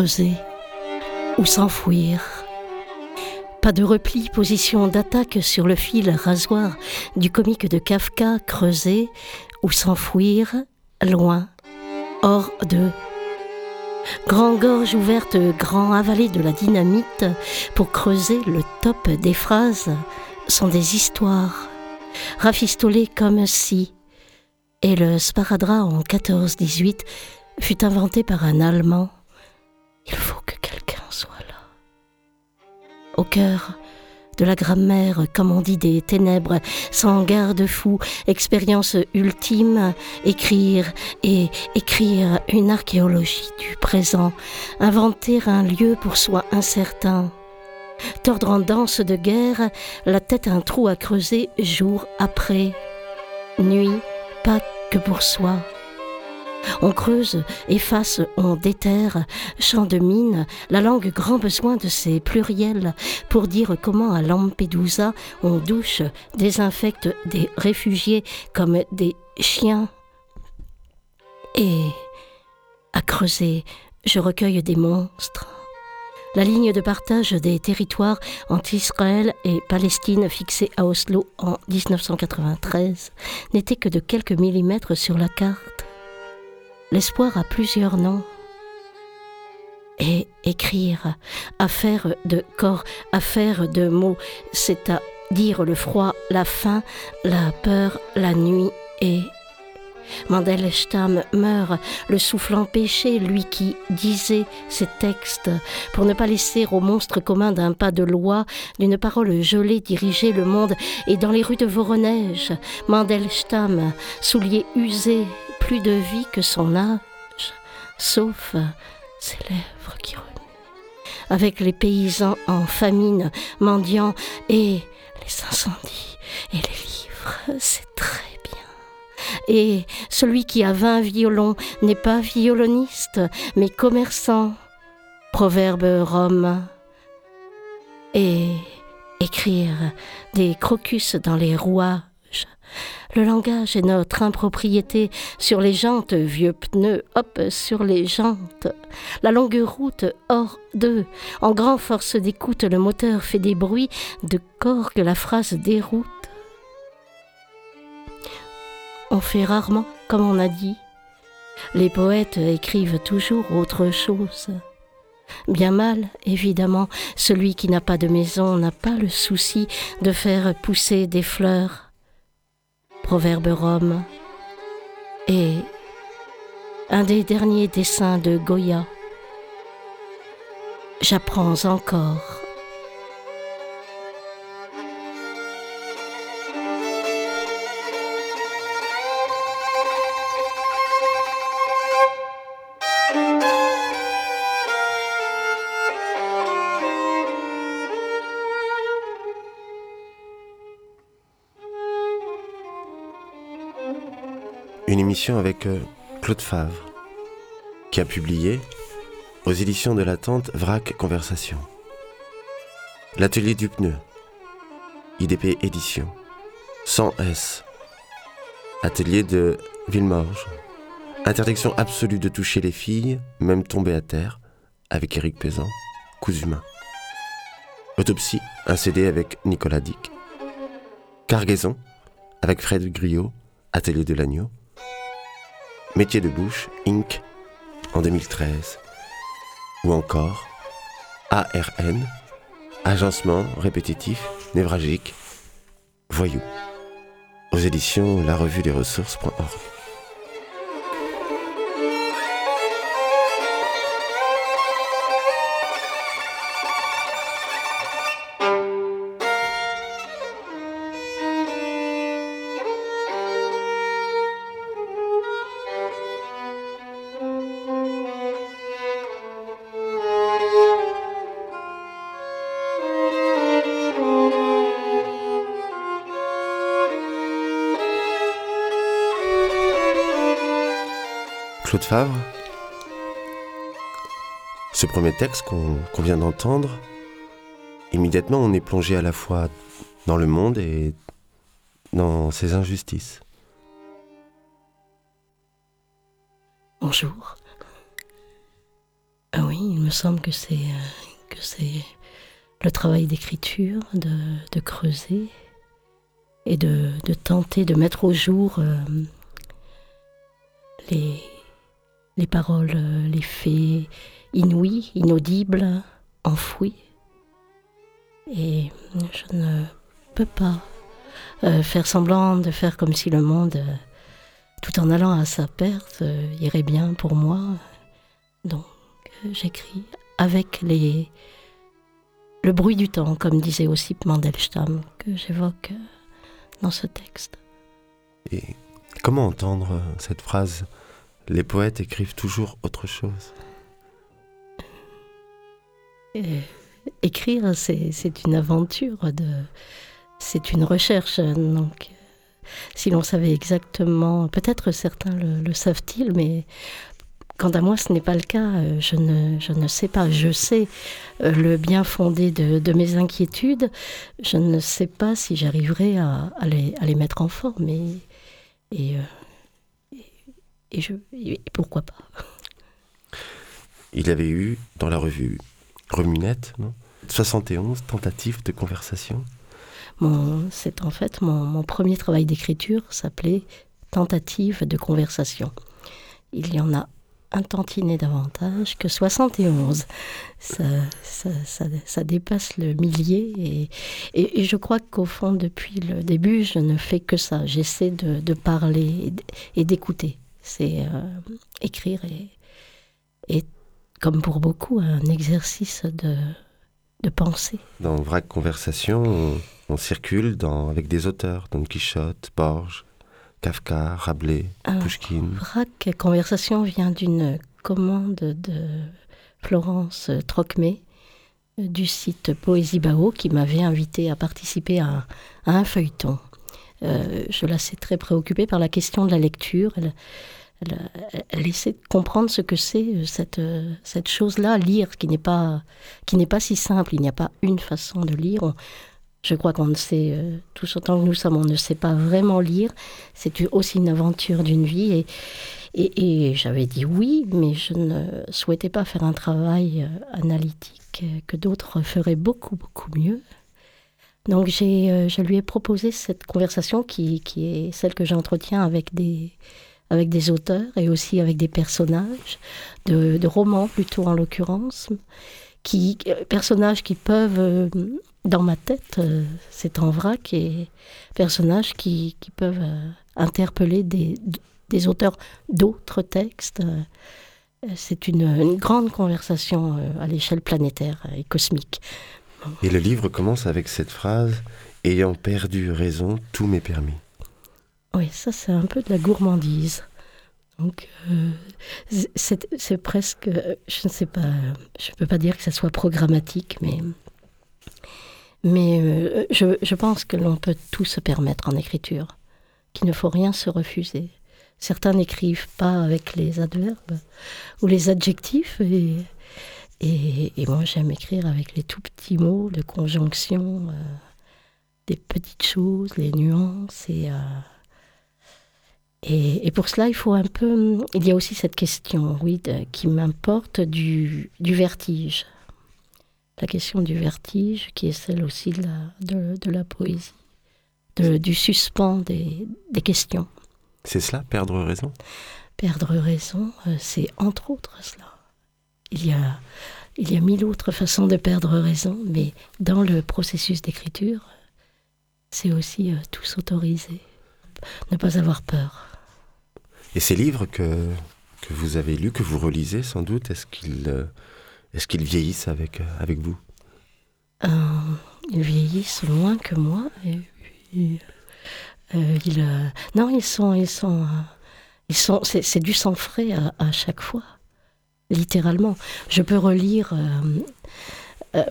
creuser ou s'enfouir. Pas de repli, position d'attaque sur le fil rasoir du comique de Kafka, creuser ou s'enfouir, loin, hors de. Grand gorge ouverte, grand avalé de la dynamite pour creuser le top des phrases sont des histoires, rafistolées comme si. Et le sparadrap en 14-18 fut inventé par un Allemand. Cœur de la grammaire, comme on dit, des ténèbres, sans garde-fou, expérience ultime, écrire et écrire une archéologie du présent, inventer un lieu pour soi incertain, tordre en danse de guerre, la tête un trou à creuser jour après, nuit, pas que pour soi. On creuse, efface, on déterre, chant de mine, la langue grand besoin de ses pluriels pour dire comment à Lampedusa on douche, désinfecte des réfugiés comme des chiens. Et à creuser, je recueille des monstres. La ligne de partage des territoires entre Israël et Palestine fixée à Oslo en 1993 n'était que de quelques millimètres sur la carte. L'espoir a plusieurs noms. Et écrire, affaire de corps, affaire de mots, c'est à dire le froid, la faim, la peur, la nuit et Mandelstam meurt, le souffle empêché, lui qui disait ces textes, pour ne pas laisser au monstre commun d'un pas de loi, d'une parole gelée diriger le monde, et dans les rues de Voronège, Mandelstam, souliers usés, plus de vie que son âge, sauf ses lèvres qui remuent, avec les paysans en famine, mendiants, et les incendies, et les livres, c'est très bien. Et celui qui a vingt violons n'est pas violoniste, mais commerçant. Proverbe Rome. Et écrire des crocus dans les rouages le langage est notre impropriété sur les jantes, vieux pneus, hop, sur les jantes. La longue route hors d'eux. En grand force d'écoute, le moteur fait des bruits de corps que la phrase déroute. On fait rarement comme on a dit. Les poètes écrivent toujours autre chose. Bien mal, évidemment, celui qui n'a pas de maison n'a pas le souci de faire pousser des fleurs proverbe Rome, et un des derniers dessins de Goya. J'apprends encore. Une émission avec euh, Claude Favre, qui a publié aux éditions de la Tente Vrac Conversation. L'atelier du pneu, IDP Édition, 100S, atelier de Villemorge, interdiction absolue de toucher les filles, même tombées à terre, avec Éric Pézan, coups humains. Autopsie, un CD avec Nicolas Dick. Cargaison, avec Fred Griot, atelier de l'agneau. Métier de bouche, Inc. en 2013. Ou encore ARN, agencement répétitif, névragique, voyou. Aux éditions La Revue des Ressources.org. Claude Favre. Ce premier texte qu'on vient d'entendre, immédiatement on est plongé à la fois dans le monde et dans ses injustices. Bonjour. Ah oui. il me semble que c'est que c'est le travail d'écriture, de, creuser et de, tenter de mettre au jour euh, les, les paroles, les faits inouïs, inaudibles, enfouis. Et je ne peux pas euh, faire semblant de faire comme si le monde, euh, tout en allant à sa perte, irait bien pour moi. Donc j'écris avec les, le bruit du temps, comme disait aussi Mandelstam, que j'évoque euh, dans ce texte. Et comment entendre euh, cette phrase? Les poètes écrivent toujours autre chose Écrire, c'est une aventure, c'est une recherche. Donc, si l'on savait exactement, peut-être certains le savent-ils, mais Quant à moi, ce n'est pas le cas. Euh, je ne, sais pas. Je sais euh, le bien fondé de, mes inquiétudes. Je ne sais pas si j'arriverai à, les, mettre en forme. Euh, et, je, pourquoi pas? Il y avait eu dans la revue Remunette, non? 71 tentatives de conversation. C'est en fait mon, mon premier travail d'écriture s'appelait Tentative de conversation. Il y en a un tantinet davantage que 71. Ça, ça, ça, dépasse le millier et, et, je crois qu'au fond, depuis le début, je ne fais que ça. J'essaie de, de, parler et d'écouter. C'est euh, écrire et, et, comme pour beaucoup, un exercice de, de pensée. Dans Vrac Conversation, on, on circule dans, avec des auteurs, Don Quichotte, Borges, Kafka, Rabelais, ah, Pushkin. Vrac Conversation vient d'une commande de Florence Trocmé euh, du site Poésie Bao qui m'avait invité à participer à, un feuilleton. Euh, je la sais très préoccupée par la question de la lecture. Elle, essaie de comprendre ce que c'est euh, cette, cette chose-là, lire, qui n'est pas, qui n'est pas si simple. Il n'y a pas une façon de lire. Je crois qu'on ne sait, euh, tous autant que nous sommes, on ne sait pas vraiment lire. C'est aussi une aventure d'une vie. Et, j'avais dit oui, mais je ne souhaitais pas faire un travail euh, analytique euh, que d'autres feraient beaucoup, beaucoup mieux. Donc j'ai, je lui ai proposé cette conversation qui, qui est celle que j'entretiens avec des, avec des auteurs et aussi avec des personnages, de, de romans plutôt en l'occurrence, qui, personnages qui peuvent dans ma tête, euh, c'est en vrac et personnages qui, qui peuvent euh, interpeller des, des auteurs d'autres textes. Euh, c'est une, une, grande conversation à l'échelle planétaire et cosmique. Et le livre commence avec cette phrase Ayant perdu raison, tout m'est permis. Oui, ça c'est un peu de la gourmandise. Donc, c'est presque, je ne sais pas, je ne peux pas dire que ça soit programmatique, mais mais euh, je, je, pense que l'on peut tout se permettre en écriture, qu'il ne faut rien se refuser. Certains n'écrivent pas avec les adverbes ou les adjectifs, et, et, et moi j'aime écrire avec les tout petits mots de conjonction, euh, des petites choses, les nuances, et, euh, et, et, pour cela il faut un peu. Il y a aussi cette question, oui, qui m'importe du, du vertige la question du vertige, qui est celle aussi de la, de, la poésie, du suspens des, des questions. C'est cela, perdre raison? Perdre raison, euh, c'est entre autres cela. Il y, a, il y a mille autres façons de perdre raison, mais dans le processus d'écriture, c'est aussi euh, tout s'autoriser, ne pas avoir peur. Et ces livres que, que vous avez lus, que vous relisez sans doute, est-ce qu'ils... Euh, est-ce qu'ils vieillissent avec, euh, avec vous? Euh, Ils vieillissent moins que moi. Et, euh, non, ils sont, ils sont, ils sont. C'est du sang frais à, chaque fois, littéralement. Je peux relire.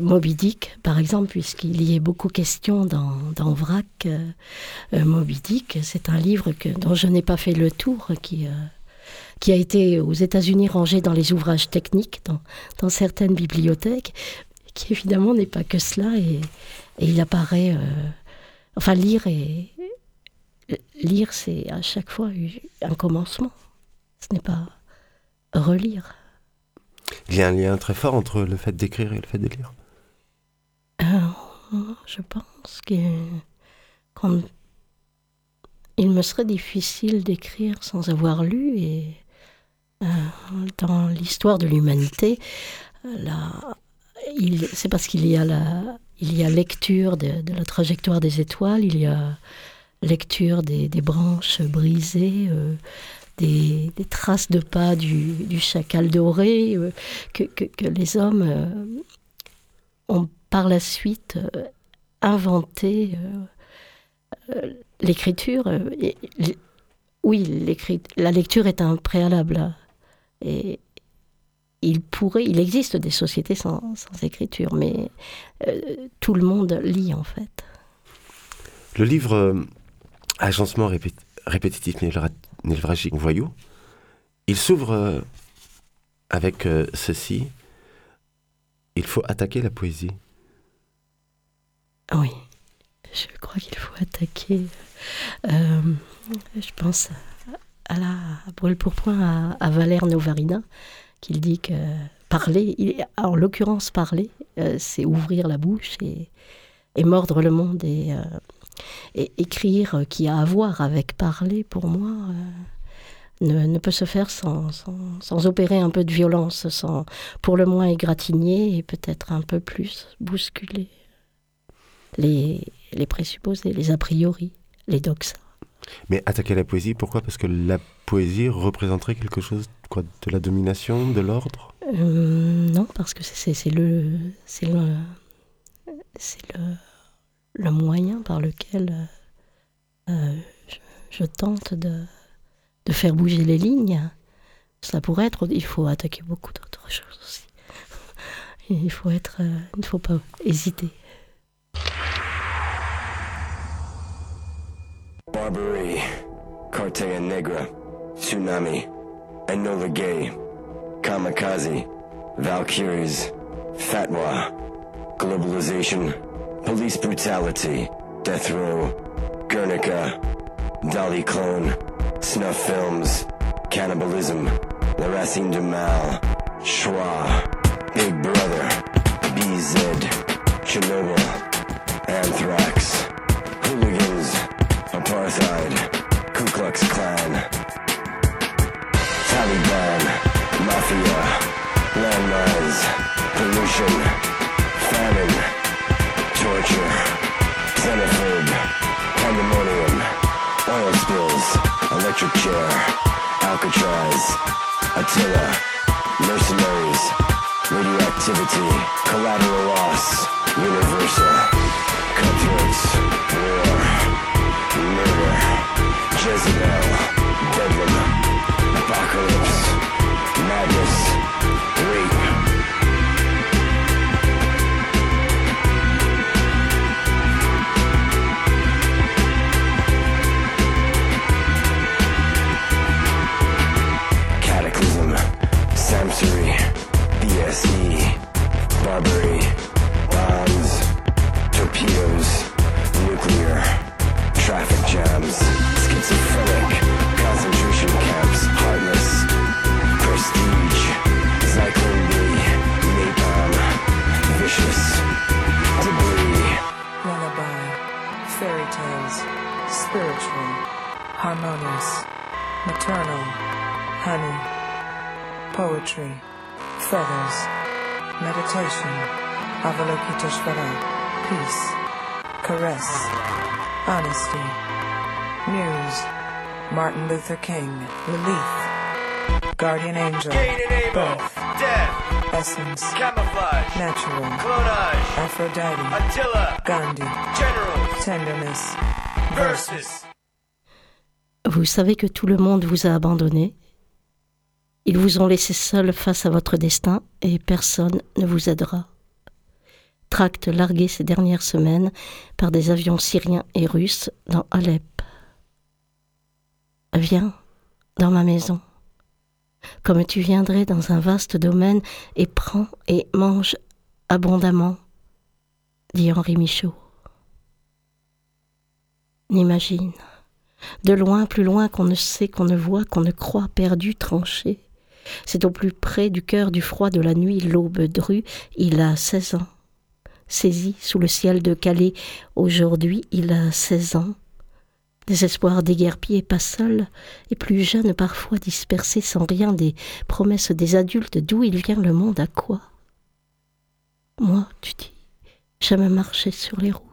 Moby Dick, par exemple, puisqu'il y a beaucoup question dans, dans Vrac. Moby Dick, c'est un livre dont je n'ai pas fait le tour, qui, a été aux États-Unis rangé dans les ouvrages techniques, dans, certaines bibliothèques, qui évidemment n'est pas que cela, et, et il apparaît. Euh, enfin, lire, et, lire c'est à chaque fois un commencement. Ce n'est pas relire. Il y a un lien très fort entre le fait d'écrire et le fait de lire. Euh, je pense qu'il me serait difficile d'écrire sans avoir lu et euh, dans l'histoire de l'humanité, c'est parce qu'il y a la, il y a lecture de, la trajectoire des étoiles, il y a lecture des, branches brisées, euh, des, traces de pas du, chacal doré, euh, que, les hommes euh, ont par la suite inventé l'écriture. oui, la lecture est un préalable. Et, il pourrait, il existe des sociétés sans, écriture, mais euh, tout le monde lit en fait. Le livre euh, Agencement répétitif névralgique voyou, il s'ouvre euh, avec ceci. Il faut attaquer la poésie. Oui, je crois qu'il faut attaquer. je pense à la brûle pour point à Valère Novarina qu'il dit que parler, en l'occurrence parler, euh, c'est ouvrir la bouche et, mordre le monde et, euh, écrire euh, qui a à voir avec parler, pour moi, ne, peut se faire sans, sans, opérer un peu de violence, sans pour le moins égratigner et peut-être un peu plus bousculer les, les présupposés, les a priori, les doxas. Mais attaquer la poésie, pourquoi? Parce que la poésie représenterait quelque chose quoi, de la domination, de l'ordre? Euh, Non, parce que c'est le, c'est le, c'est le, le, moyen par lequel euh, je, tente de, de faire bouger les lignes. Ça pourrait être, il faut attaquer beaucoup d'autres choses aussi. Il faut être, euh, il ne faut pas hésiter. Barbary, Cartea Negra, Tsunami, Enola Gay, Kamikaze, Valkyries, Fatwa, Globalization, Police Brutality, Death Row, Guernica, Dolly Clone, Snuff Films, Cannibalism, La Racine de Mal, Schwa, Big Brother, BZ, Chernobyl, Anthrax, Hooligans, Apartheid, Ku Klux Klan, Taliban, Mafia, landmines, pollution, famine, torture, xenophobe, pandemonium, oil spills, electric chair, Alcatraz, Attila, mercenaries, radioactivity, collateral loss, universal, Luther King. Relief. Guardian Angel. Birth. Death. Essence. Camouflage. Natural. Clonage. Aphrodite. Attila. Gandhi. General. Tenderness. Versus. Vous savez que tout le monde vous a abandonné. Ils vous ont laissé seul face à votre destin et personne ne vous aidera tract largué ces dernières semaines par des avions syriens et russes dans Alep. Viens dans ma maison, comme tu viendrais dans un vaste domaine, et prends et mange abondamment, dit Henri Michaud. N'imagine, de loin, plus loin qu'on ne sait, qu'on ne voit, qu'on ne croit, perdu, tranché, C'est au plus près du cœur du froid de la nuit, l'aube drue, il a seize ans. Saisi sous le ciel de Calais, aujourd'hui il a seize ans. Désespoir déguerpi pas seul, et plus jeune parfois dispersé sans rien des promesses des adultes, d'où il vient le monde, à quoi? Moi, tu dis, jamais marché sur les routes.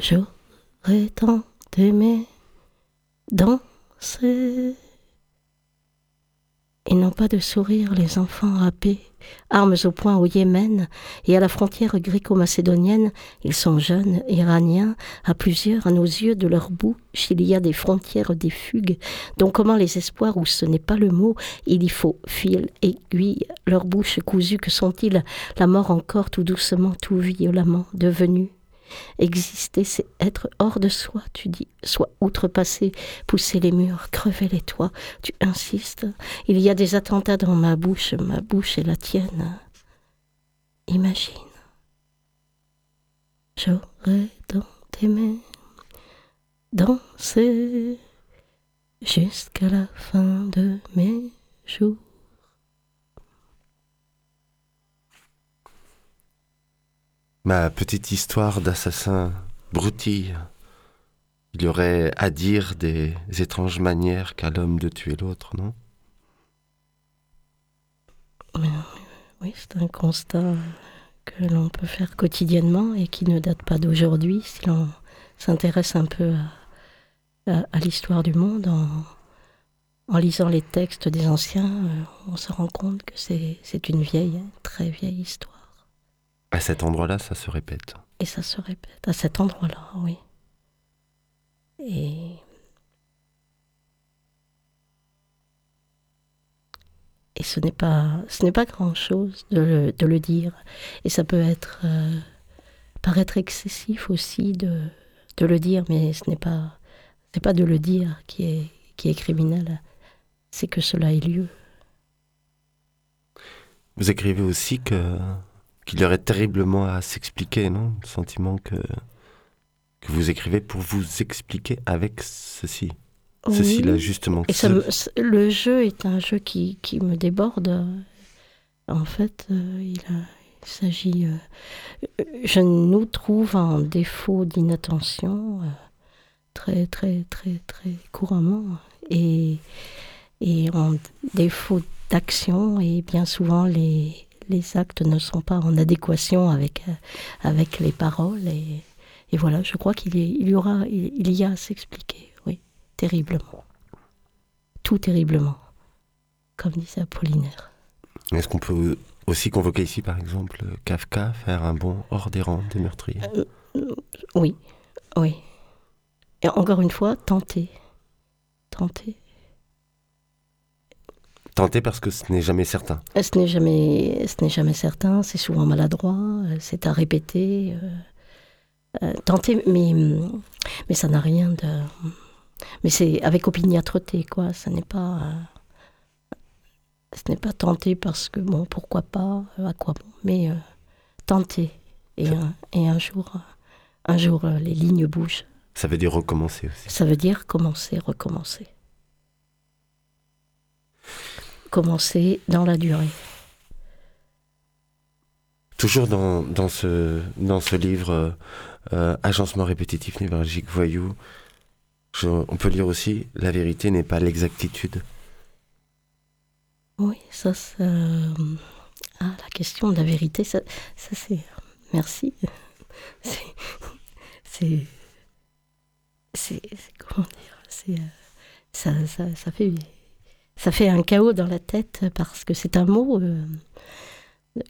J'aurais tant aimé danser. Ils n'ont pas de sourire, les enfants râpés, armes au poing au Yémen et à la frontière gréco-macédonienne. Ils sont jeunes, iraniens, à plusieurs, à nos yeux, de leur bouche, il y a des frontières, des fugues. Donc comment les espoirs, où ce n'est pas le mot, il y faut fil, aiguille, leur bouche cousue, que sont-ils La mort encore, tout doucement, tout violemment, devenue Exister, c'est être hors de soi, tu dis, soit outrepassé, pousser les murs, crever les toits, tu insistes. Il y a des attentats dans ma bouche, ma bouche est la tienne. Imagine. J'aurais tant aimé danser jusqu'à la fin de mes jours. Ma petite histoire d'assassin broutille. Il y aurait à dire des étranges manières qu'a l'homme de tuer l'autre, non? Oui, c'est un constat que l'on peut faire quotidiennement et qui ne date pas d'aujourd'hui si l'on s'intéresse un peu à, l'histoire du monde en, lisant les textes des anciens, euh, on se rend compte que c'est une vieille, très vieille histoire. À cet endroit-là, ça se répète. Et ça se répète, à cet endroit-là, oui. Et. Et ce n'est pas, ce n'est pas grand-chose de le, de le, dire. Et ça peut être euh, paraître excessif aussi de, de le dire, mais ce n'est pas, c'est pas de le dire qui est, qui est criminel. C'est que cela ait lieu. Vous écrivez aussi que qu'il y aurait terriblement à s'expliquer, non? Le sentiment que, que vous écrivez pour vous expliquer avec ceci. Ceci là, justement. Et le jeu est un jeu qui, qui me déborde. En fait, euh, il, s'agit. Euh, je nous trouve un défaut d'inattention euh, très, très, très, très couramment. Et, et en défaut d'action, et bien souvent, les, les actes ne sont pas en adéquation avec, euh, avec les paroles. Et, et voilà, je crois qu'il y, aura, il, y a à s'expliquer, oui, terriblement. Tout terriblement, comme disait Apollinaire. Est-ce qu'on peut aussi convoquer ici, par exemple, Kafka, faire un bon hors des rangs des meurtriers? Euh, Oui, oui. Et encore une fois, tenter. Tenter. Tenter parce que ce n'est jamais certain. Euh, ce n'est jamais, ce n'est jamais certain. C'est souvent maladroit. Euh, c'est à répéter. Euh, tenter, mais mais ça n'a rien de. Mais c'est avec opiniâtreté, quoi. Ça n'est pas. ce n'est pas tenter parce que bon, pourquoi pas, à quoi bon. Mais tenter et un, et un jour, un jour les lignes bougent. Ça veut dire recommencer aussi. Ça veut dire commencer, recommencer commencer dans la durée. Toujours dans, dans, ce, dans ce livre, euh, euh, Agencement répétitif névralgique voyou, on peut lire aussi La vérité n'est pas l'exactitude. Oui, ça, ça ah, la question de la vérité, ça, ça c'est. Merci. C'est. C'est. Comment dire C'est. Ça, ça, ça fait ça fait un chaos dans la tête parce que c'est un mot euh,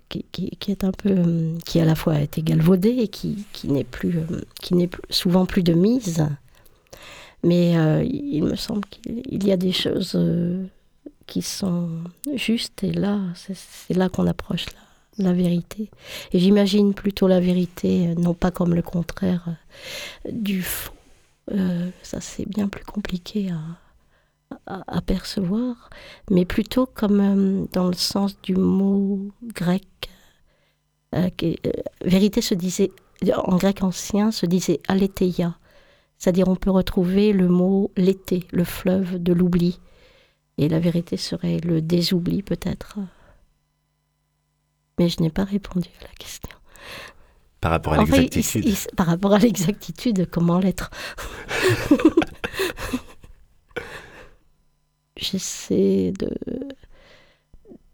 qui, est un peu qui à la fois a été galvaudé et qui, n'est plus euh, qui n'est souvent plus de mise. Mais euh, il me semble qu'il y a des choses qui sont justes et là c'est là qu'on approche la vérité. Et j'imagine plutôt la vérité non pas comme le contraire du faux. Ça c'est bien plus compliqué à à, percevoir, mais plutôt comme euh, dans le sens du mot grec. Euh, euh, vérité se disait, en grec ancien, se disait aletheia. C'est-à-dire on peut retrouver le mot l'été, le fleuve de l'oubli. Et la vérité serait le désoubli peut-être. Mais je n'ai pas répondu à la question. Par rapport à l'exactitude. par rapport à l'exactitude, comment l'être? De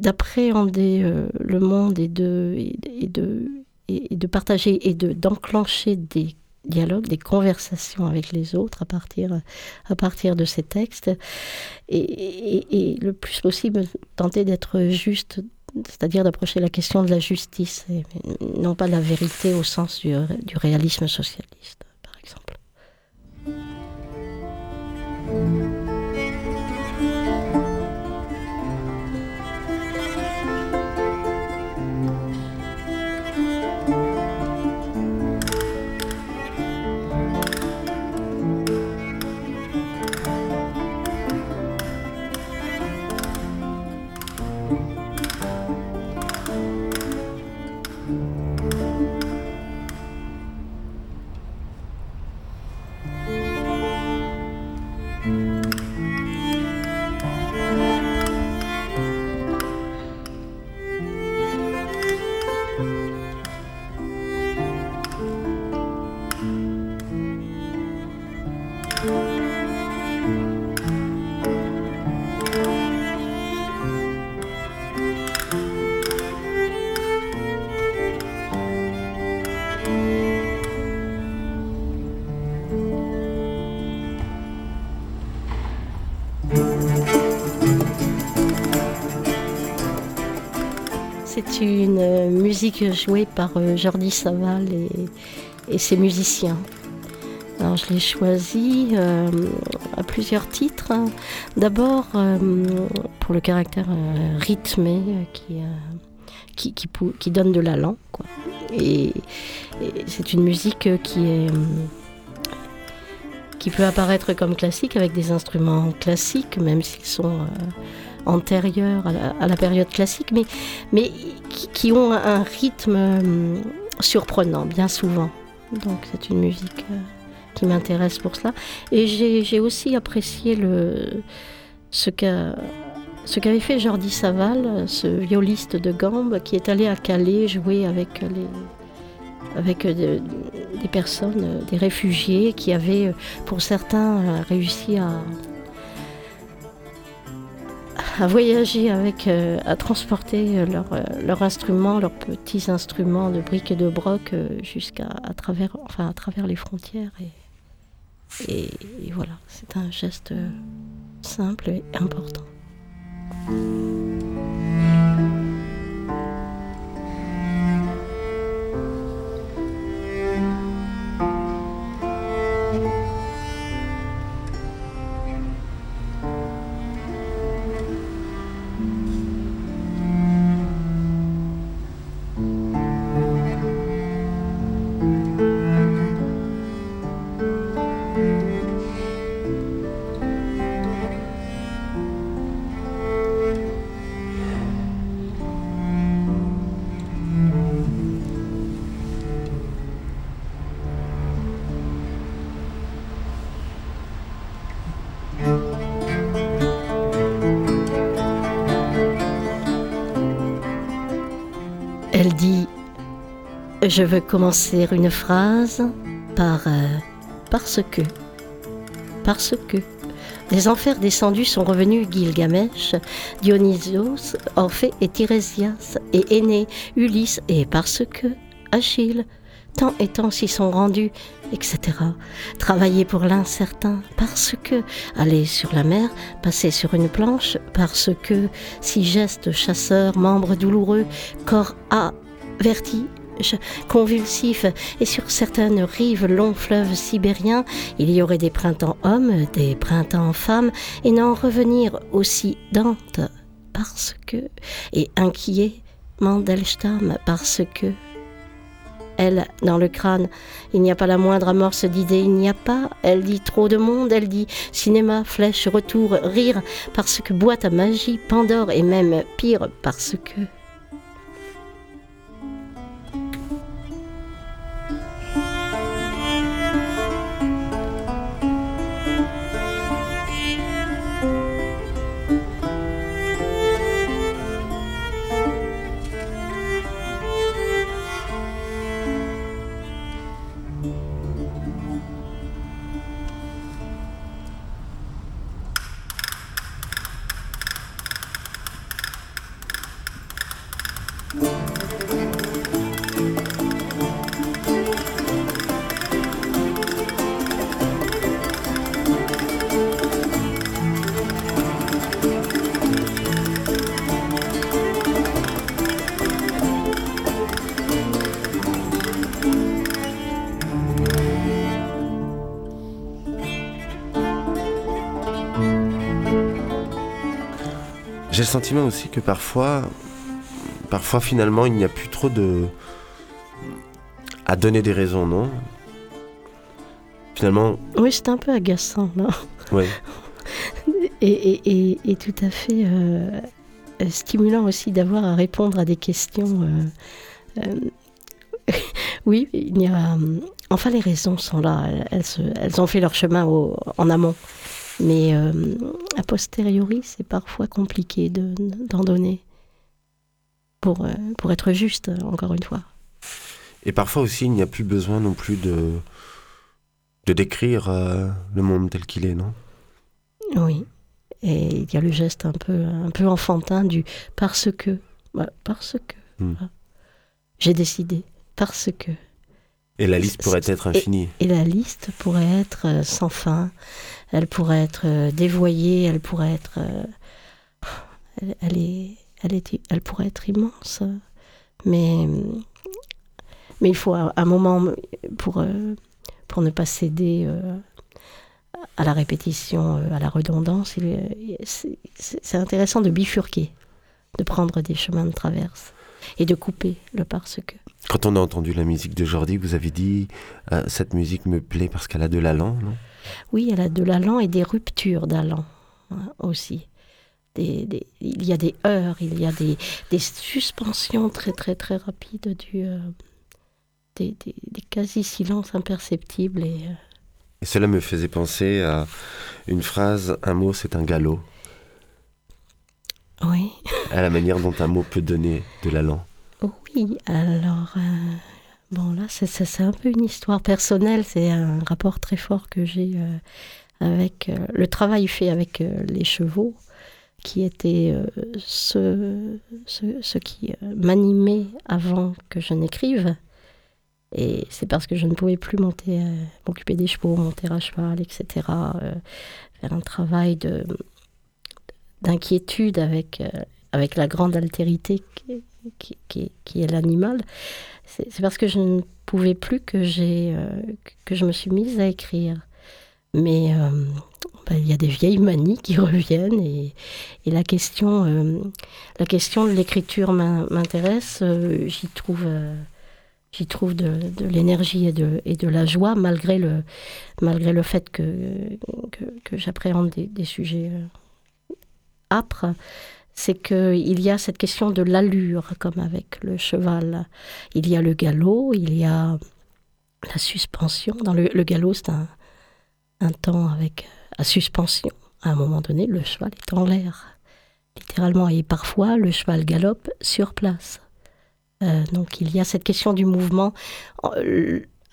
d'appréhender euh, le monde et de, et, de, et de partager et de, d'enclencher des dialogues, des conversations avec les autres à partir, à partir de ces textes. Et, et le plus possible, tenter d'être juste c'est-à-dire d'approcher la question de la justice, et non pas la vérité au sens du, du réalisme socialiste, par exemple. Une musique jouée par euh, Jordi Saval et, ses musiciens. Alors je l'ai choisi euh, à plusieurs titres. D'abord euh, pour le caractère rythmé qui, qui, donne de l'allant. Et, et c'est une musique qui qui peut apparaître comme classique avec des instruments classiques, même s'ils sont antérieures à la, période classique, mais, mais qui, ont un rythme hum, surprenant, bien souvent. Donc c'est une musique euh, qui m'intéresse pour cela. Et j'ai aussi apprécié le, ce qu'a ce qu'avait fait Jordi Saval, ce violiste de gambe, qui est allé à Calais jouer avec les, avec euh, des personnes, euh, des réfugiés qui avaient, pour certains, réussi à, à voyager avec, euh, à transporter leurs leur euh, instruments, leurs petits instruments de briques et de broc euh, jusqu'à à travers, enfin, à travers les frontières. Et, et voilà, c'est un geste simple et important. Je veux commencer une phrase par euh, parce que. Parce que. Les enfers descendus sont revenus Gilgamesh, Dionysos, Orphée et Tirésias, et Aîné, Ulysse, et parce que Achille, tant et tant s'y sont rendus, etc. Travailler pour l'incertain, parce que aller sur la mer, passer sur une planche, parce que si geste chasseur, membre douloureux, corps averti, convulsif, et sur certaines rives longs fleuves sibériens, il y aurait des printemps hommes, des printemps femmes, et n'en revenir aussi Dante, parce que, et inquiet, Mandelstam, parce que, elle, dans le crâne, il n'y a pas la moindre amorce d'idée, il n'y a pas, elle dit trop de monde, elle dit cinéma, flèche, retour, rire, parce que boîte à magie, Pandore, et même pire, parce que... J'ai le sentiment aussi que parfois, parfois finalement, il n'y a plus trop de. à donner des raisons, non? Finalement. Oui, c'est un peu agaçant, là. Oui. Et, et, et, et, tout à fait euh, stimulant aussi d'avoir à répondre à des questions. Euh, euh, oui, il y a. Enfin, les raisons sont là. Elles, se, elles ont fait leur chemin au, en amont. Mais euh, a posteriori, c'est parfois compliqué d'en de, donner. Pour, euh, pour être juste, encore une fois. Et parfois aussi, il n'y a plus besoin non plus de, de décrire euh, le monde tel qu'il est, non? Oui. Et il y a le geste un peu, un peu enfantin du parce que. Bah, parce que. Hmm. Voilà. J'ai décidé. Parce que. Et la liste pourrait être infinie. Et, et, la liste pourrait être euh, sans fin. Elle pourrait être euh, dévoyée. Elle pourrait être. Euh, elle, elle, est, elle, est, elle pourrait être immense. Mais, mais il faut un, moment pour, pour ne pas céder à la répétition, à la redondance. C'est intéressant de bifurquer, de prendre des chemins de traverse et de couper le parce que. Quand on a entendu la musique de Jordi, vous avez dit euh, cette musique me plaît parce qu'elle a de l'allant, non? Oui, elle a de l'allant et des ruptures d'allant hein, aussi. Des, des, il y a des heures, il y a des, des suspensions très très très rapides, du, euh, des, quasi-silences imperceptibles. Et, euh... et, cela me faisait penser à une phrase, un mot c'est un galop. Oui. À la manière dont un mot peut donner de l'allant. Alors, euh, bon là, c'est un peu une histoire personnelle, c'est un rapport très fort que j'ai euh, avec euh, le travail fait avec les chevaux, qui était ce, ce, qui m'animait avant que je n'écrive. Et c'est parce que je ne pouvais plus monter, m'occuper des chevaux, monter à cheval, etc., faire un travail de d'inquiétude avec, avec la grande altérité qui, est l'animal, c'est parce que je ne pouvais plus que, euh, que je me suis mise à écrire. Mais euh, ben, il y a des vieilles manies qui reviennent et, la, question, euh, la question de l'écriture m'intéresse. J'y trouve, j'y trouve de, l'énergie et de, et de la joie malgré le, malgré le fait que, que, j'appréhende des, sujets âpres c'est qu'il y a cette question de l'allure, comme avec le cheval. Il y a le galop, il y a la suspension. Dans le, galop, c'est un, temps avec la suspension. À un moment donné, le cheval est en l'air, littéralement. Et parfois, le cheval galope sur place. Euh, donc il y a cette question du mouvement.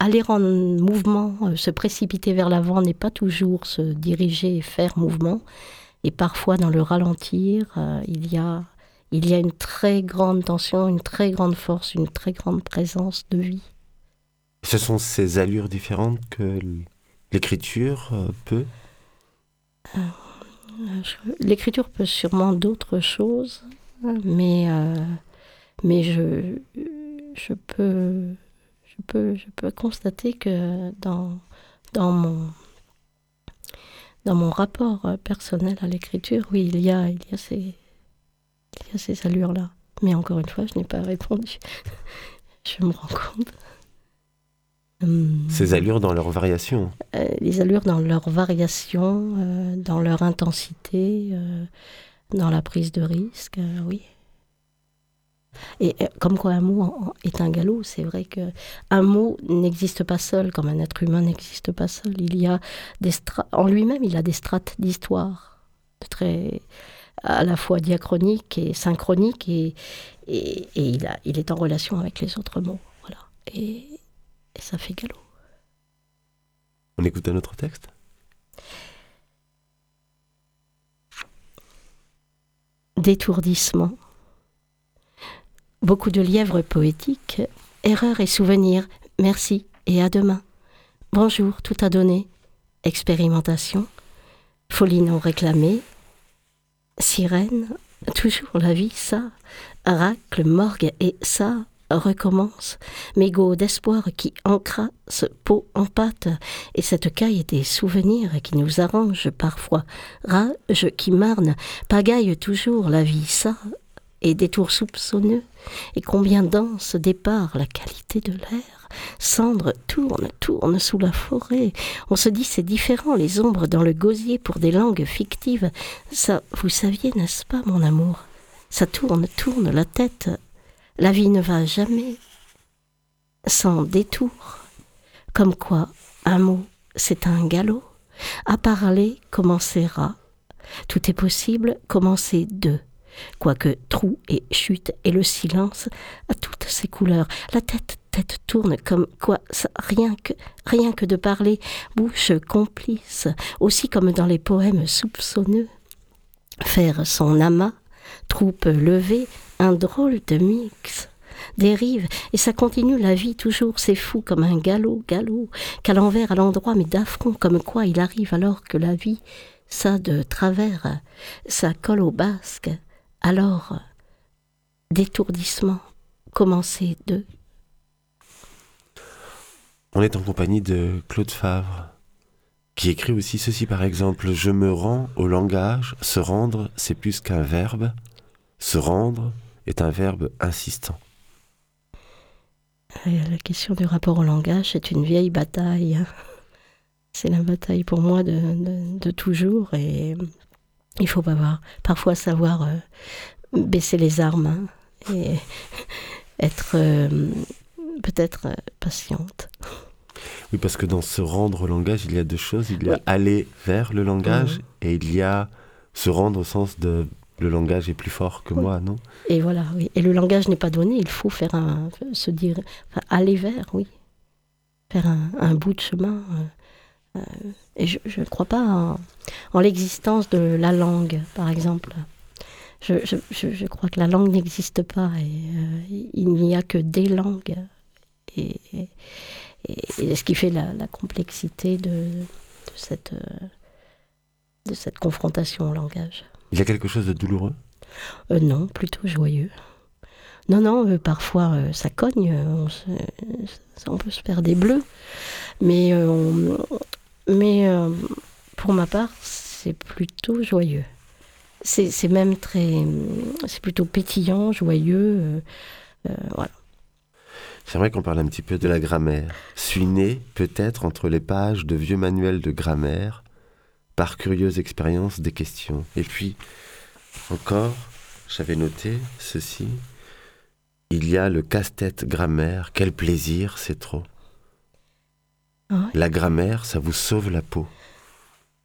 Aller en mouvement, euh, se précipiter vers l'avant n'est pas toujours se diriger et faire mouvement. Et parfois, dans le ralentir, euh, il, y a, il y a une très grande tension, une très grande force, une très grande présence de vie. Ce sont ces allures différentes que l'écriture euh, peut? Euh, L'écriture peut sûrement d'autres choses, mais, euh, mais je, je, peux, je, peux, je peux constater que dans, dans mon dans mon rapport euh, personnel à l'écriture, oui, il y a, il y a ces, il y a ces allures-là. Mais encore une fois, je n'ai pas répondu. je me rends compte. Hum, ces allures dans leur variation euh, Les allures dans leur variation, euh, dans leur intensité, euh, dans la prise de risque, euh, oui. Et comme quoi un mot est un galop, c'est vrai que un mot n'existe pas seul, comme un être humain n'existe pas seul. Il y a des en lui-même, il a des strates d'histoire, très à la fois diachroniques et synchroniques, et, et, et, il, a, il est en relation avec les autres mots. Voilà. Et, et ça fait galop. On écoute un autre texte? D'étourdissement beaucoup de lièvres poétiques, erreurs et souvenirs, merci et à demain. Bonjour, tout a donné, expérimentation, folie non réclamée, sirène, toujours la vie, ça, racle, morgue et ça, recommence, mégot d'espoir qui encrasse peau en pâte, et cette caille des souvenirs qui nous arrange parfois, rage qui marne, pagaille toujours la vie, ça, et détours soupçonneux, et combien dense départ la qualité de l'air. Cendre tourne, tourne sous la forêt. On se dit c'est différent, les ombres dans le gosier pour des langues fictives. Ça, vous saviez, n'est-ce pas, mon amour? Ça tourne, tourne la tête la vie ne va jamais sans détour. Comme quoi, un mot, c'est un galop. À parler, commencera. Tout est possible, commencer deux. Quoique trou et chute et le silence à toutes ses couleurs. La tête, tête tourne comme quoi, rien que, rien que de parler, bouche complice, aussi comme dans les poèmes soupçonneux. Faire son amas, troupe levée, un drôle de mix dérive, et ça continue la vie toujours, c'est fou comme un galop, galop, qu'à l'envers, à l'endroit, mais d'affront, comme quoi il arrive alors que la vie, ça de travers, ça colle au basque, alors, d'étourdissement, commencer de. On est en compagnie de Claude Favre, qui écrit aussi ceci par exemple Je me rends au langage, se rendre, c'est plus qu'un verbe, se rendre, est un verbe insistant. La question du rapport au langage, c'est une vieille bataille. C'est la bataille pour moi de, toujours et il faut pas parfois savoir euh, baisser les armes hein, et être euh, peut-être euh, patiente. Oui, parce que dans se rendre au langage, il y a deux choses. Il y a aller vers le langage mmh. et il y a se rendre au sens de le langage est plus fort que moi, non? Et voilà, oui. Et le langage n'est pas donné, il faut faire un, se dire, aller vers, oui. Faire un, bout de chemin. Euh, et je ne crois pas en, l'existence de la langue, par exemple. Je, je, je, crois que la langue n'existe pas et euh, il n'y a que des langues. Et, et, ce qui fait la, complexité de, de, cette, de cette confrontation au langage. Il y a quelque chose de douloureux? Euh, Non, plutôt joyeux. Non, non, euh, parfois euh, ça cogne, on, peut se faire des bleus, mais, mais pour ma part, c'est plutôt joyeux. C'est même très. C'est plutôt pétillant, joyeux. voilà. J'aimerais qu'on parle un petit peu de la grammaire. Suis né, peut-être, entre les pages de vieux manuels de grammaire, par curieuse expérience des questions. Et puis, encore, j'avais noté ceci. Il y a le casse-tête grammaire. Quel plaisir, c'est trop. Ah la grammaire, ça vous sauve la peau.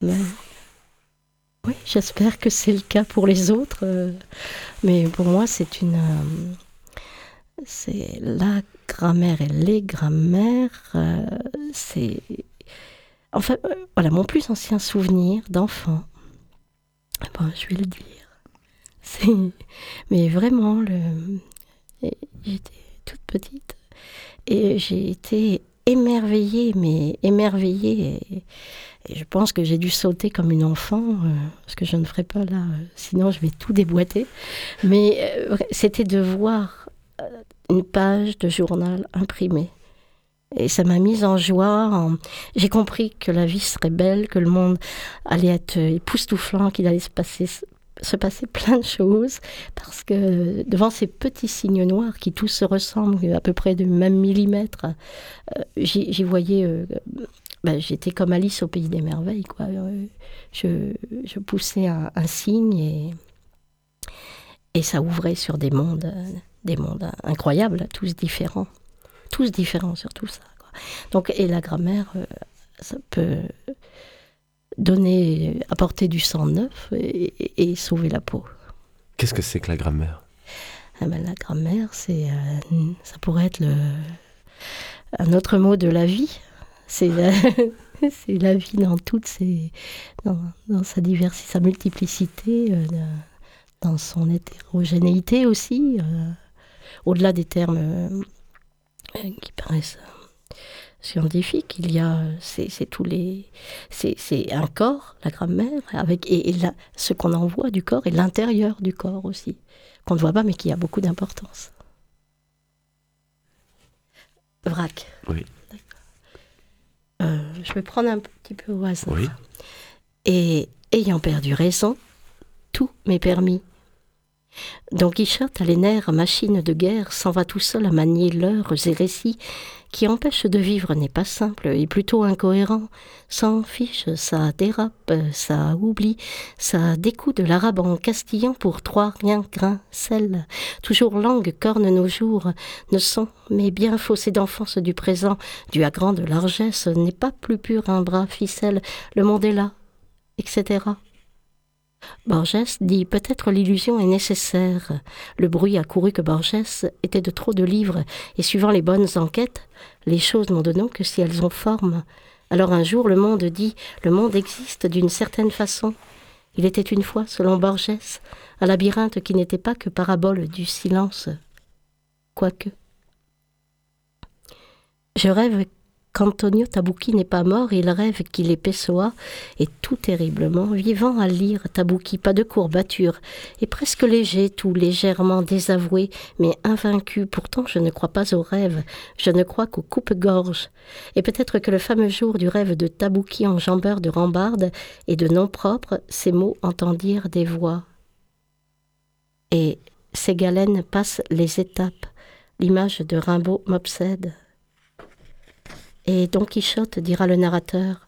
Oui, j'espère que c'est le cas pour les autres. Euh, mais pour moi, c'est une. Euh, c'est la grammaire et les grammaires. Euh, c'est Enfin, voilà, mon plus ancien souvenir d'enfant, bon, je vais le dire, Mais vraiment, le... j'étais toute petite et j'ai été émerveillée, mais émerveillée. Et, je pense que j'ai dû sauter comme une enfant, euh, ce que je ne ferai pas là, euh, sinon je vais tout déboîter. Mais c'était de voir une page de journal imprimée et ça m'a mise en joie. J'ai compris que la vie serait belle, que le monde allait être époustouflant, qu'il allait se passer, se passer plein de choses. Parce que devant ces petits signes noirs qui tous se ressemblent à peu près du même millimètre, euh, j'y voyais. Euh, ben, j'étais comme Alice au pays des merveilles. Quoi. Euh, je, je poussais un, un, signe et, et ça ouvrait sur des mondes, des mondes incroyables, tous différents tous différents sur tout ça. Donc, et la grammaire, ça peut donner, apporter du sang neuf et, sauver la peau. Qu'est-ce que c'est que la grammaire? Ah ben, La grammaire, c'est, euh, ça pourrait être le, un autre mot de la vie. C'est la, c'est la vie dans toutes ses, dans, sa diversité, sa multiplicité, euh, dans son hétérogénéité aussi, au-delà des termes euh, qui paraissent scientifiques. Il y a, c'est tous les, c'est un corps, la grammaire, avec et, ce qu'on en voit du corps et l'intérieur du corps aussi, qu'on ne voit pas mais qui a beaucoup d'importance. Vrac. Oui. Euh, je vais prendre un petit peu au hasard. Oui. Et ayant perdu raison, tout m'est permis. Don Quichotte à les nerfs, machine de guerre, s'en va tout seul à manier leurs et récits qui empêchent de vivre n'est pas simple et plutôt incohérent. S'en fiche, ça dérape, ça oublie, ça découde l'arabe en castillan pour trois rien grain sel. Toujours langue corne nos jours, ne sont mais bien faussés d'enfance du présent, dû à grande largesse, n'est pas plus pur un bras ficelle, le monde est là, etc. Borges dit peut-être l'illusion est nécessaire. Le bruit a couru que Borges était de trop de livres, et suivant les bonnes enquêtes, les choses n'ont de nom que si elles ont forme. Alors un jour le monde dit le monde existe d'une certaine façon. Il était une fois, selon Borges, un labyrinthe qui n'était pas que parabole du silence. Quoique. Je rêve qu'Antonio Tabucchi n'est pas mort, il rêve qu'il est Pessoa, et tout terriblement vivant à lire Tabucchi, pas de courbature, et presque léger, tout légèrement désavoué, mais invaincu. Pourtant, je ne crois pas au rêve, je ne crois qu'aux coupe-gorge. Et peut-être que le fameux jour du rêve de Tabucchi enjambeur de rambarde et de nom propre, ces mots entendirent des voix. Et ces galènes passent les étapes. L'image de Rimbaud m'obsède. Et Don Quichotte, dira le narrateur,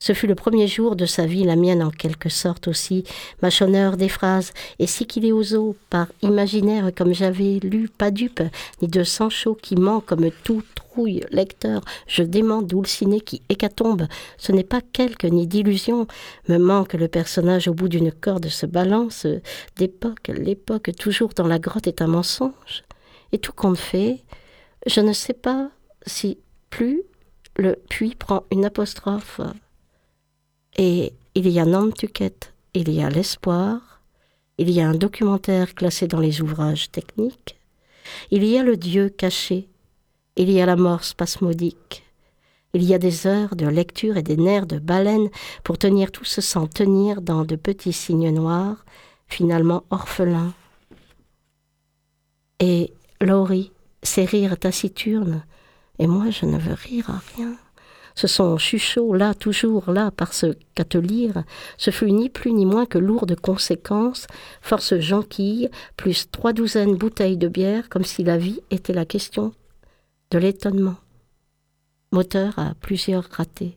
ce fut le premier jour de sa vie, la mienne en quelque sorte aussi, mâchonneur des phrases, et si qu'il est aux eaux, par imaginaire comme j'avais lu, pas dupe, ni de sang chaud qui ment comme tout trouille lecteur, je dément Dulciné qui hécatombe, ce n'est pas quelque ni d'illusion, me manque le personnage au bout d'une corde se balance, d'époque, l'époque toujours dans la grotte est un mensonge, et tout compte fait, je ne sais pas si plus le puis prend une apostrophe. Et il y a Nantucket, il y a l'espoir, il y a un documentaire classé dans les ouvrages techniques, il y a le Dieu caché, il y a la mort spasmodique, il y a des heures de lecture et des nerfs de baleine pour tenir tout ce sans tenir dans de petits signes noirs, finalement orphelins. Et Laurie, ses rires taciturnes, et moi, je ne veux rire à rien. Ce sont chuchots, là, toujours là, parce qu'à te lire, ce fut ni plus ni moins que lourde conséquences, force jonquille, plus trois douzaines bouteilles de bière, comme si la vie était la question de l'étonnement. Moteur à plusieurs ratés.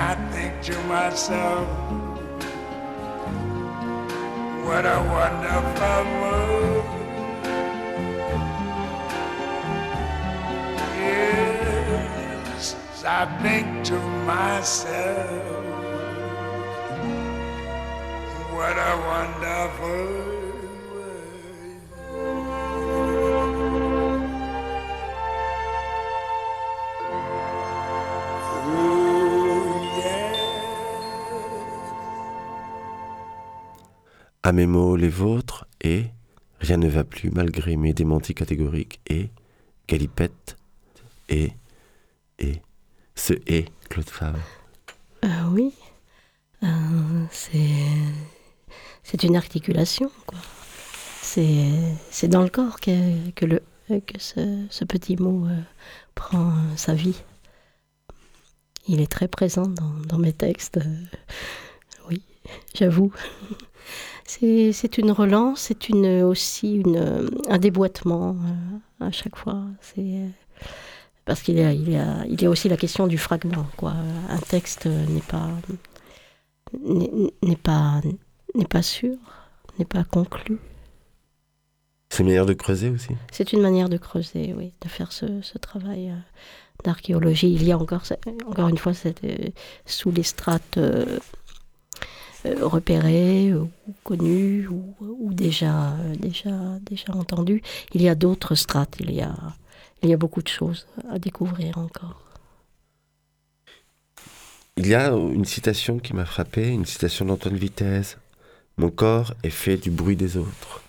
I think to myself, what a wonderful world. Yes, I think to myself, what a wonderful à mes mots les vôtres et rien ne va plus malgré mes démentis catégoriques et galipette et et ce et Claude Favre. Euh, oui, Euh, c'est une articulation, quoi. C'est dans le corps que, que, le, que ce, petit mot euh, prend euh, sa vie. Il est très présent dans, mes textes. oui, j'avoue. C'est une relance, c'est une, aussi une, euh, un déboîtement euh, à chaque fois. C'est euh, parce qu'il y, a- il y, a- il y a aussi la question du fragment. Quoi. Un texte n'est pas n'est n'est pas n'est pas sûr, n'est pas conclu. C'est une manière de creuser aussi? C'est une manière de creuser, oui, de faire ce, ce travail d'archéologie. Il y a encore, encore une fois, cette, sous les strates euh, repérées ou connues ou, ou déjà, euh, déjà, déjà entendues, il y a d'autres strates. Il y a, il y a beaucoup de choses à découvrir encore. Il y a une citation qui m'a frappé, une citation d'Antoine Vitesse. Mon corps est fait du bruit des autres.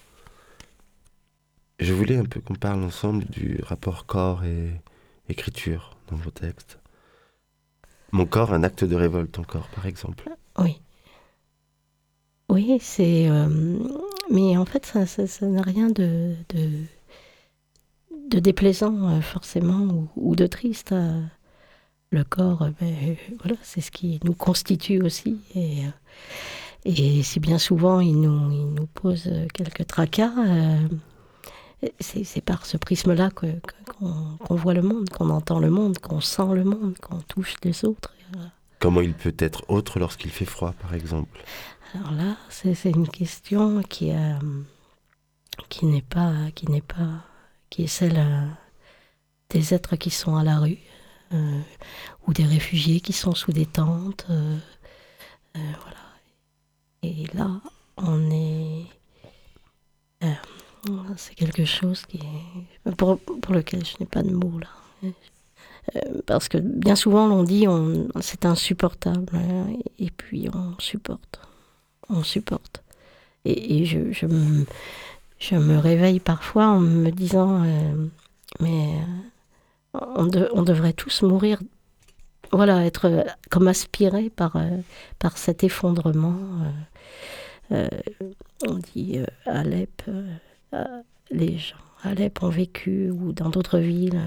Je voulais un peu qu'on parle ensemble du rapport corps et écriture dans vos textes. Mon corps, un acte de révolte encore, par exemple. Oui. Oui, c'est. euh, mais en fait, ça ça- n'a rien de, de, déplaisant, euh, forcément, ou, de triste. euh. Le corps, ben, voilà, c'est ce qui nous constitue aussi. Et, et si bien souvent il nous, il nous pose quelques tracas, c'est par ce prisme-là qu'on voit le monde, qu'on entend le monde, qu'on sent le monde, qu'on touche les autres. Comment il peut être autre lorsqu'il fait froid, par exemple? Alors là, c'est une question qui, euh, qui n'est pas, qui n'est pas, qui est celle euh, des êtres qui sont à la rue, euh, ou des réfugiés qui sont sous des tentes, voilà. Et là, on est, c'est quelque chose qui pour, pour lequel je n'ai pas de mots là. Parce que bien souvent, l'on dit, on, c'est insupportable, hein, et puis on supporte on supporte. Et, je, je, me, réveille parfois en me disant, euh, mais euh, on, de- on devrait tous mourir, voilà, être euh, comme aspirés par, par cet effondrement. on dit Alep, les gens à Alep ont vécu, ou dans d'autres villes,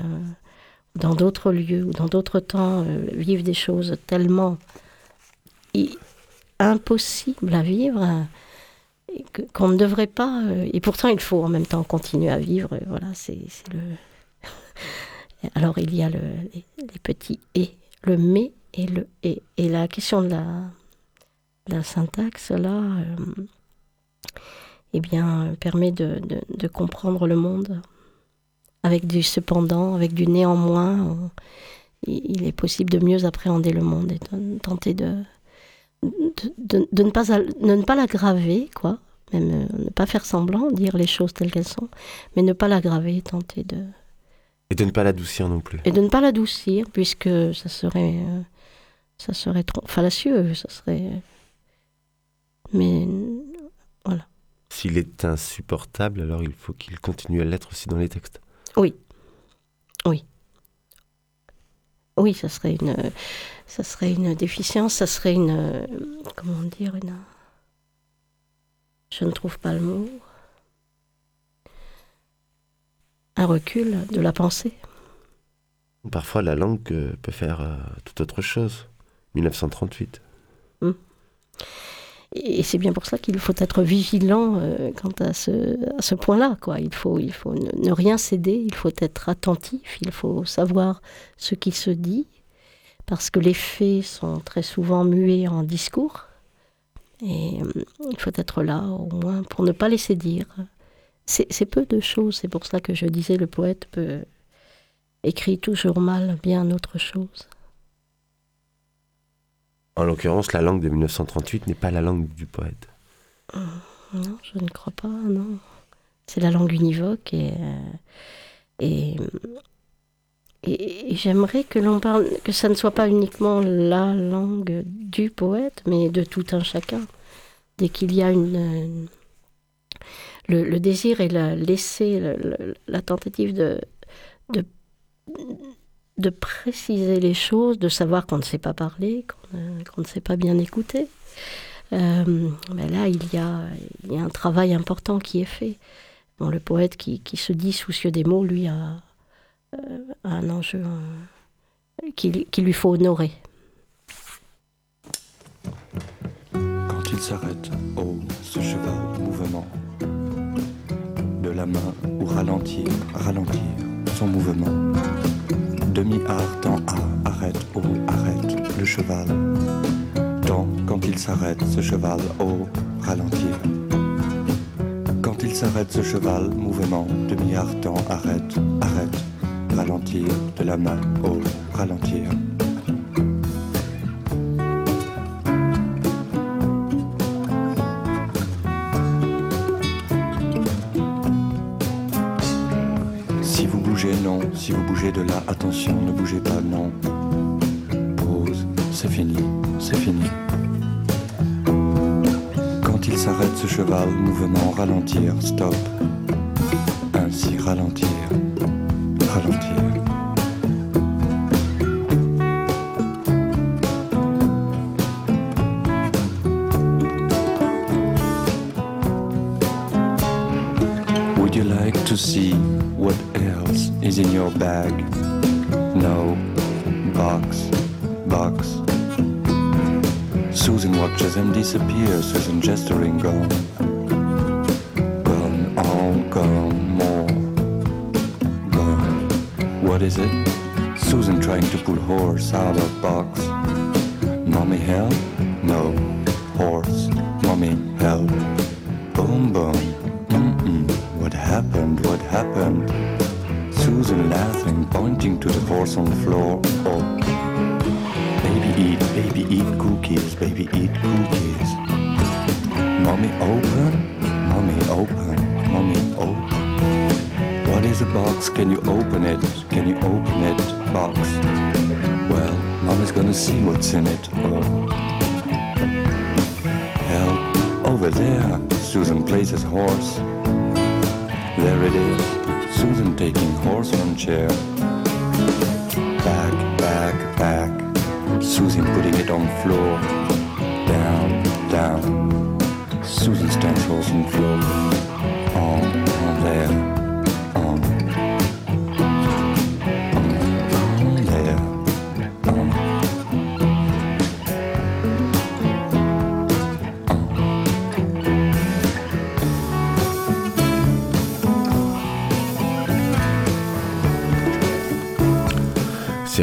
dans d'autres lieux, ou dans d'autres temps, vivent des choses tellement impossible à vivre euh, qu'on ne devrait pas euh, et pourtant il faut en même temps continuer à vivre et voilà c'est le alors il y a le, les, petits et le mais et le et. Et la question de la la syntaxe là euh, eh bien euh, permet de, de, comprendre le monde avec du cependant avec du néanmoins. Il est possible de mieux appréhender le monde et de tenter de de, de- de ne pas de ne pas l'aggraver, quoi. Même euh, ne pas faire semblant, dire les choses telles qu'elles sont, mais ne pas l'aggraver, tenter de Et de ne pas l'adoucir non plus. et de ne pas l'adoucir, puisque ça serait euh, ça serait trop fallacieux, ça serait. Mais S'il est insupportable, alors il faut qu'il continue à l'être aussi dans les textes. oui, ça serait une ça serait une déficience, ça serait une euh, comment dire une je ne trouve pas le mot un recul de la pensée. Parfois, la langue euh, peut faire euh, tout autre chose. 1938. Et c'est bien pour ça qu'il faut être vigilant quant à ce, à ce point-là. Quoi. Il faut, il faut ne, ne rien céder, il faut être attentif, il faut savoir ce qui se dit, parce que les faits sont très souvent muets en discours. Et euh, il faut être là, au moins, pour ne pas laisser dire. C'est peu de choses, c'est pour ça que je disais le poète peut écrit toujours mal bien autre chose. En l'occurrence, la langue de 1938 n'est pas la langue du poète. Non, je ne crois pas, non. C'est la langue univoque et, euh, et, et, j'aimerais que l'on parle, que ça ne soit pas uniquement la langue du poète, mais de tout un chacun. Dès qu'il y a une, le, désir et la laisser, la tentative de, de, de, préciser les choses, de savoir qu'on ne sait pas parler, qu'on ne sait pas bien écouter. Euh, mais là, il y, a, il y, a, un travail important qui est fait. Bon, le poète qui, qui, se dit soucieux des mots, lui, a, euh, un enjeu qu'il lui faut honorer. Quand il s'arrête, oh, ce cheval mouvement, de la main ou ralentir, ralentir son mouvement. Demi-art, temps arrête, oh, arrête le cheval. Temps quand il s'arrête, ce cheval, oh, ralentir. Quand il s'arrête, ce cheval, mouvement, demi-art, temps, arrête, arrête, ralentir de la main, oh, ralentir. non. Si vous bougez de là, attention, ne bougez pas, non. Pause, c'est fini, c'est fini. Quand il s'arrête, ce cheval, mouvement, ralentir, stop. Ainsi, ralentir, Would you like to see what else is in your bag. No, box, box. Susan watches him disappear, Susan gesturing. Gone, Sağ.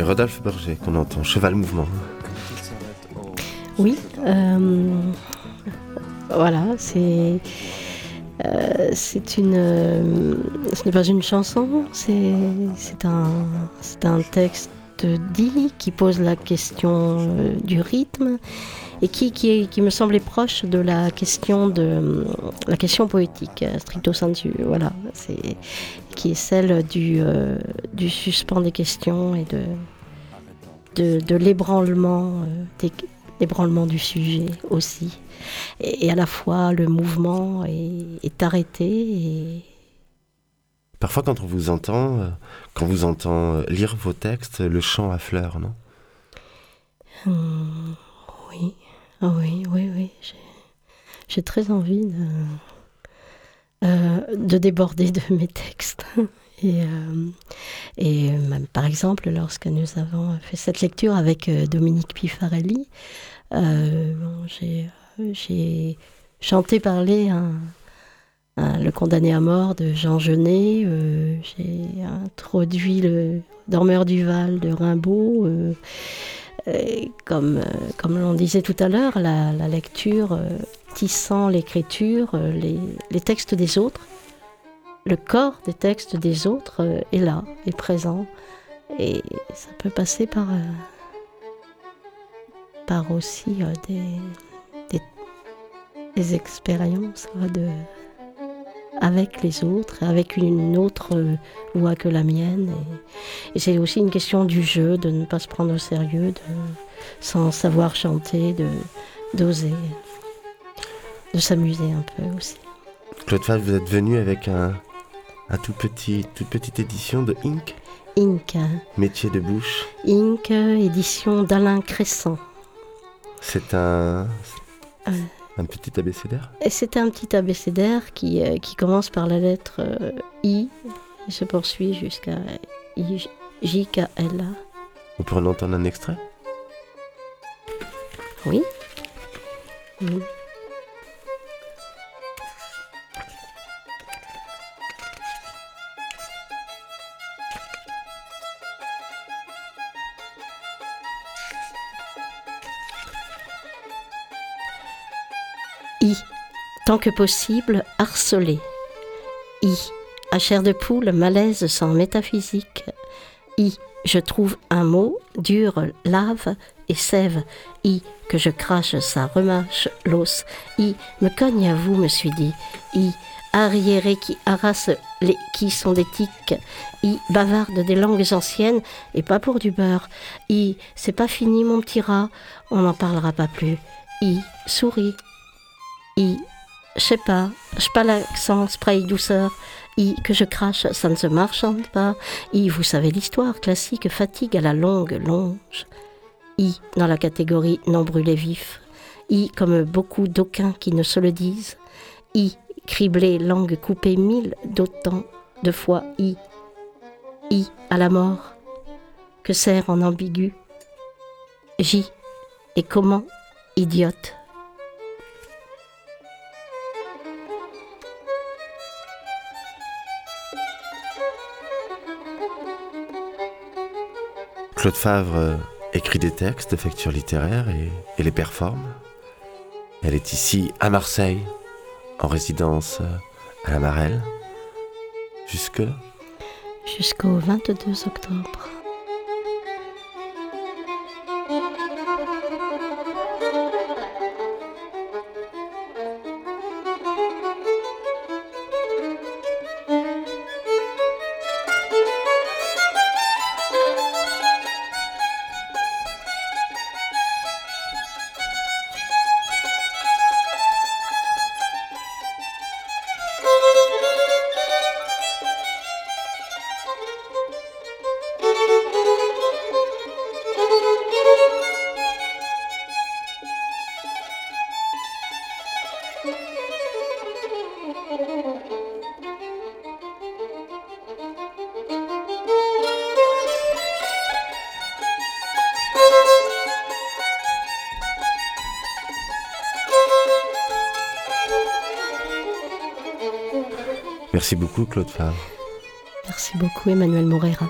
Rodolphe Berger qu'on entend, Cheval Mouvement. Oui, euh, voilà, c'est. Euh, c'est une. Euh, ce n'est pas une chanson, c'est un, un texte dit qui pose la question du rythme et qui, qui, qui, me semblait proche de la question, de, la question poétique, stricto sensu, voilà, c'est, qui est celle du, euh, du suspens des questions et de, de, de l'ébranlement, euh, l'ébranlement du sujet aussi. Et, à la fois, le mouvement est, est arrêté et, Parfois, quand on vous entend, euh, quand vous entend lire vos textes, le chant affleure, non? Hum, Oui. Ah oui, oui, oui. J'ai très envie de, euh, de déborder de mes textes. Et, euh, et même, par exemple, lorsque nous avons fait cette lecture avec euh, Dominique Pifarelli, j'ai chanté parler le condamné à mort de Jean Genet, j'ai introduit le Dormeur du Val de Rimbaud comme, euh, comme l'on disait tout à l'heure, la, lecture euh, tissant l'écriture, euh, les, textes des autres, le corps des textes des autres est là, est présent. Et ça peut passer par, par aussi des, des, expériences de, avec les autres, avec une autre voix que la mienne. Et, c'est aussi une question du jeu, de ne pas se prendre au sérieux, de, sans savoir chanter, de d'oser, de s'amuser un peu aussi. Claude Favre, vous êtes venu avec un, un tout petit, toute petite édition de Ink, Inc. métier de bouche. Inc. édition d'Alain Cressan. C'est un, Euh. Un petit abécédaire. C'est un petit abécédaire qui, euh, qui commence par la lettre euh, I et se poursuit jusqu'à I, J, K, L, A. On peut en entendre un extrait Oui. Tant que possible, harcelé. I. À chair de poule, malaise sans métaphysique. I. Je trouve un mot, dur, lave et sève. I. Que je crache, ça remâche l'os. I. Me cogne à vous, me suis dit. I. Arriéré qui harasse les qui sont des tiques. I. Bavarde des langues anciennes et pas pour du beurre. I. C'est pas fini, mon petit rat. On n'en parlera pas plus. I. Souris. I. Je sais pas, je pas l'accent, spray douceur. I, que je crache, ça ne se marchande pas. I, vous savez l'histoire classique, fatigue à la longue longe. I, dans la catégorie non brûlé vif. I, comme beaucoup d'aucuns qui ne se le disent. I, criblé, langue coupée mille d'autant de fois. I, I, à la mort. Que sert en ambigu? J, et comment Idiote? Claude Favre euh, écrit des textes de facture littéraire et, les performe. Elle est ici à Marseille, en résidence euh, à la Marelle, jusque Jusqu'au 22 octobre. Merci beaucoup Claude Favre. Merci beaucoup Emmanuel Moreira.